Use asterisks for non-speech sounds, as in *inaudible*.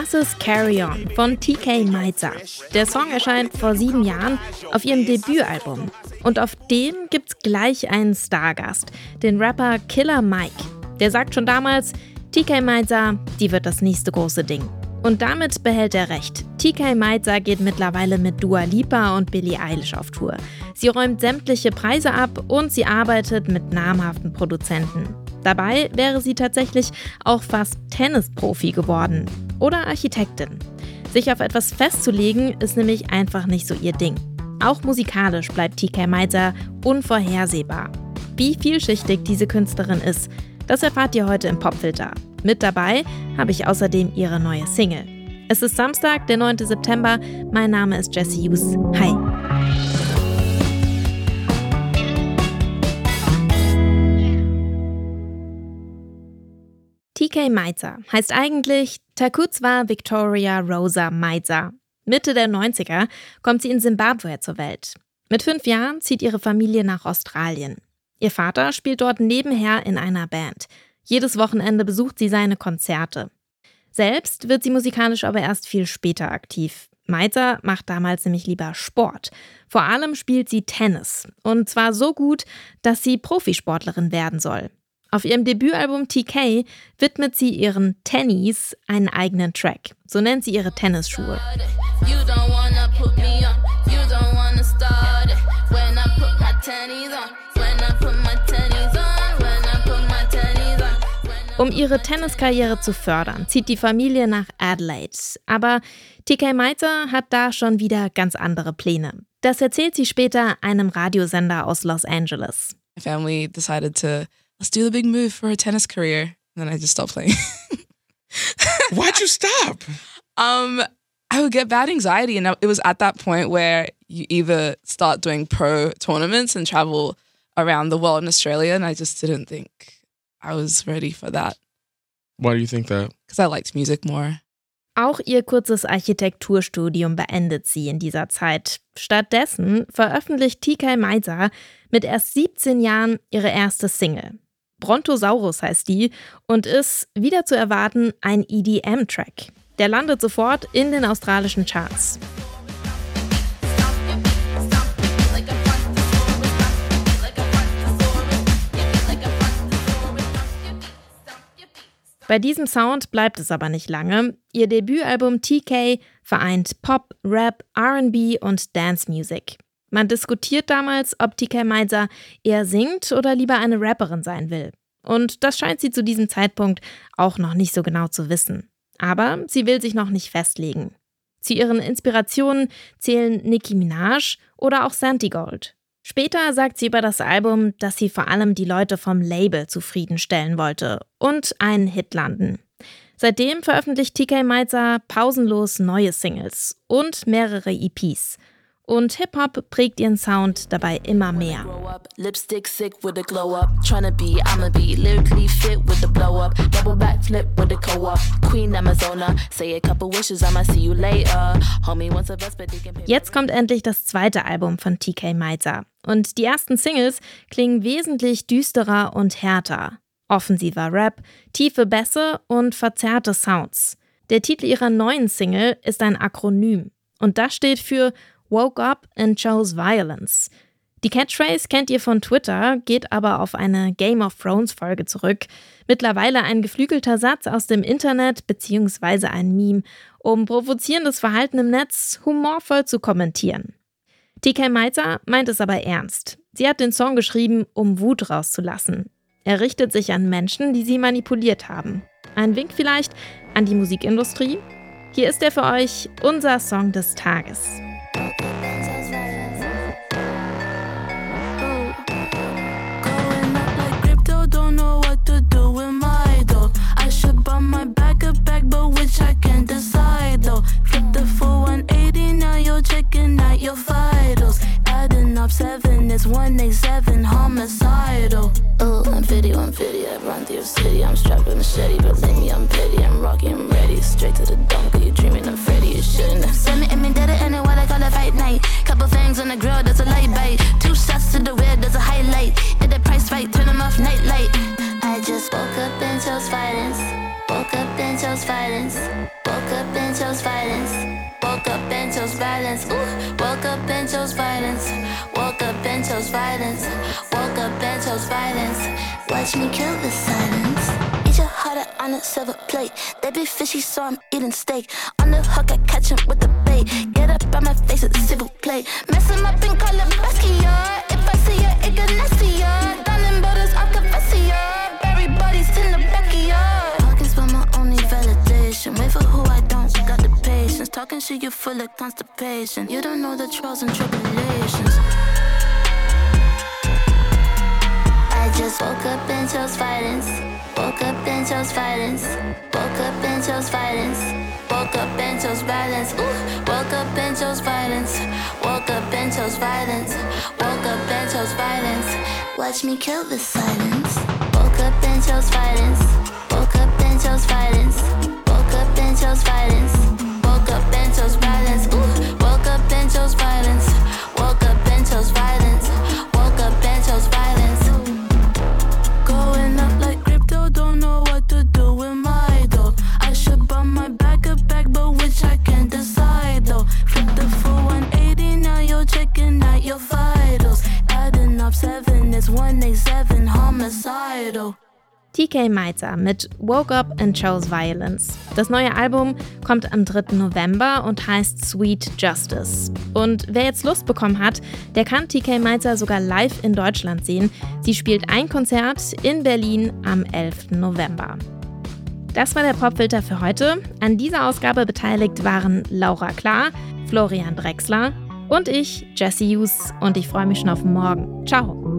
Das ist Carry On von TK Meiza. Der Song erscheint vor sieben Jahren auf ihrem Debütalbum. Und auf dem gibt's gleich einen Stargast, den Rapper Killer Mike. Der sagt schon damals, TK Meiza, die wird das nächste große Ding. Und damit behält er recht. TK Meiza geht mittlerweile mit Dua Lipa und Billie Eilish auf Tour. Sie räumt sämtliche Preise ab und sie arbeitet mit namhaften Produzenten. Dabei wäre sie tatsächlich auch fast Tennisprofi geworden oder Architektin. Sich auf etwas festzulegen ist nämlich einfach nicht so ihr Ding. Auch musikalisch bleibt TK Meiser unvorhersehbar. Wie vielschichtig diese Künstlerin ist, das erfahrt ihr heute im Popfilter. Mit dabei habe ich außerdem ihre neue Single. Es ist Samstag, der 9. September. Mein Name ist Jesse Hughes. Hi. TK Meizer heißt eigentlich Takuzwa Victoria Rosa Meizer. Mitte der 90er kommt sie in Simbabwe zur Welt. Mit fünf Jahren zieht ihre Familie nach Australien. Ihr Vater spielt dort nebenher in einer Band. Jedes Wochenende besucht sie seine Konzerte. Selbst wird sie musikalisch aber erst viel später aktiv. Meizer macht damals nämlich lieber Sport. Vor allem spielt sie Tennis. Und zwar so gut, dass sie Profisportlerin werden soll. Auf ihrem Debütalbum TK widmet sie ihren Tennies einen eigenen Track. So nennt sie ihre Tennisschuhe. Um ihre Tenniskarriere zu fördern, zieht die Familie nach Adelaide. Aber TK Meitzer hat da schon wieder ganz andere Pläne. Das erzählt sie später einem Radiosender aus Los Angeles. My family decided to let's do the big move for a tennis career. And then I just stopped playing. *laughs* Why'd you stop? Um, I would get bad anxiety, and it was at that point where you either start doing pro tournaments and travel around the world in Australia, and I just didn't think I was ready for that. Why do you think that? Because I liked music more. Auch ihr kurzes Architekturstudium beendet sie in dieser Zeit. Stattdessen veröffentlicht TK Meiser mit erst 17 Jahren ihre erste Single. Brontosaurus heißt die und ist, wieder zu erwarten, ein EDM-Track. Der landet sofort in den australischen Charts. Bei diesem Sound bleibt es aber nicht lange. Ihr Debütalbum TK vereint Pop, Rap, RB und Dance Music. Man diskutiert damals, ob TK Meiser eher singt oder lieber eine Rapperin sein will. Und das scheint sie zu diesem Zeitpunkt auch noch nicht so genau zu wissen. Aber sie will sich noch nicht festlegen. Zu ihren Inspirationen zählen Nicki Minaj oder auch Santi Gold. Später sagt sie über das Album, dass sie vor allem die Leute vom Label zufriedenstellen wollte und einen Hit landen. Seitdem veröffentlicht TK Meizer pausenlos neue Singles und mehrere EPs. Und Hip-Hop prägt ihren Sound dabei immer mehr. Jetzt kommt endlich das zweite Album von TK Meizer. Und die ersten Singles klingen wesentlich düsterer und härter. Offensiver Rap, tiefe Bässe und verzerrte Sounds. Der Titel ihrer neuen Single ist ein Akronym. Und das steht für woke up and chose violence. Die Catchphrase kennt ihr von Twitter, geht aber auf eine Game of Thrones Folge zurück. Mittlerweile ein geflügelter Satz aus dem Internet bzw. ein Meme, um provozierendes Verhalten im Netz humorvoll zu kommentieren. TK Meizer meint es aber ernst. Sie hat den Song geschrieben, um Wut rauszulassen. Er richtet sich an Menschen, die sie manipuliert haben. Ein Wink vielleicht an die Musikindustrie? Hier ist er für euch, unser Song des Tages. Homicidal. Ooh, I'm pity, I'm pity. I run through your city. I'm strapped a machete. Believe me, I'm petty. I'm rocking, I'm ready. Straight to the dome, you dreaming I'm Freddy. You shouldn't have sent it. And me it in what I call a fight night. Couple things on the grill, that's a light bite. Two shots to the rear, that's a highlight. Did the price right, turn them off night light. I just woke up and chose violence. Woke up and chose violence. Woke up and chose violence. Woke up and chose violence. Ooh, woke up and chose violence. And chose violence. Woke up and chose violence. Watch me kill the silence. Eat your heart out on a silver plate. They be fishy, so I'm eating steak. On the hook, I catch him with the bait. Get up on my face with the civil plate. Mess him up and call it Basquiat. If I see ya, it get nasty, yeah. Diamond borders, I'll confess ya. Bury bodies in the backyard. Pockets for my only validation. Wait for who I don't got the patience. Talking shit, you full of constipation. You don't know the trials and tribulations. Just woke up and chose violence. Woke up and chose violence. Woke up and chose violence. Woke up and chose violence. Ooh, woke up and chose violence. Woke up and chose violence. Woke up and chose violence. Watch me kill the silence. Woke up and chose violence. Woke up and chose violence. TK Meizer mit Woke Up and Chose Violence. Das neue Album kommt am 3. November und heißt Sweet Justice. Und wer jetzt Lust bekommen hat, der kann TK Meizer sogar live in Deutschland sehen. Sie spielt ein Konzert in Berlin am 11. November. Das war der Popfilter für heute. An dieser Ausgabe beteiligt waren Laura Klar, Florian Drexler und ich, Jesse Hughes. Und ich freue mich schon auf morgen. Ciao!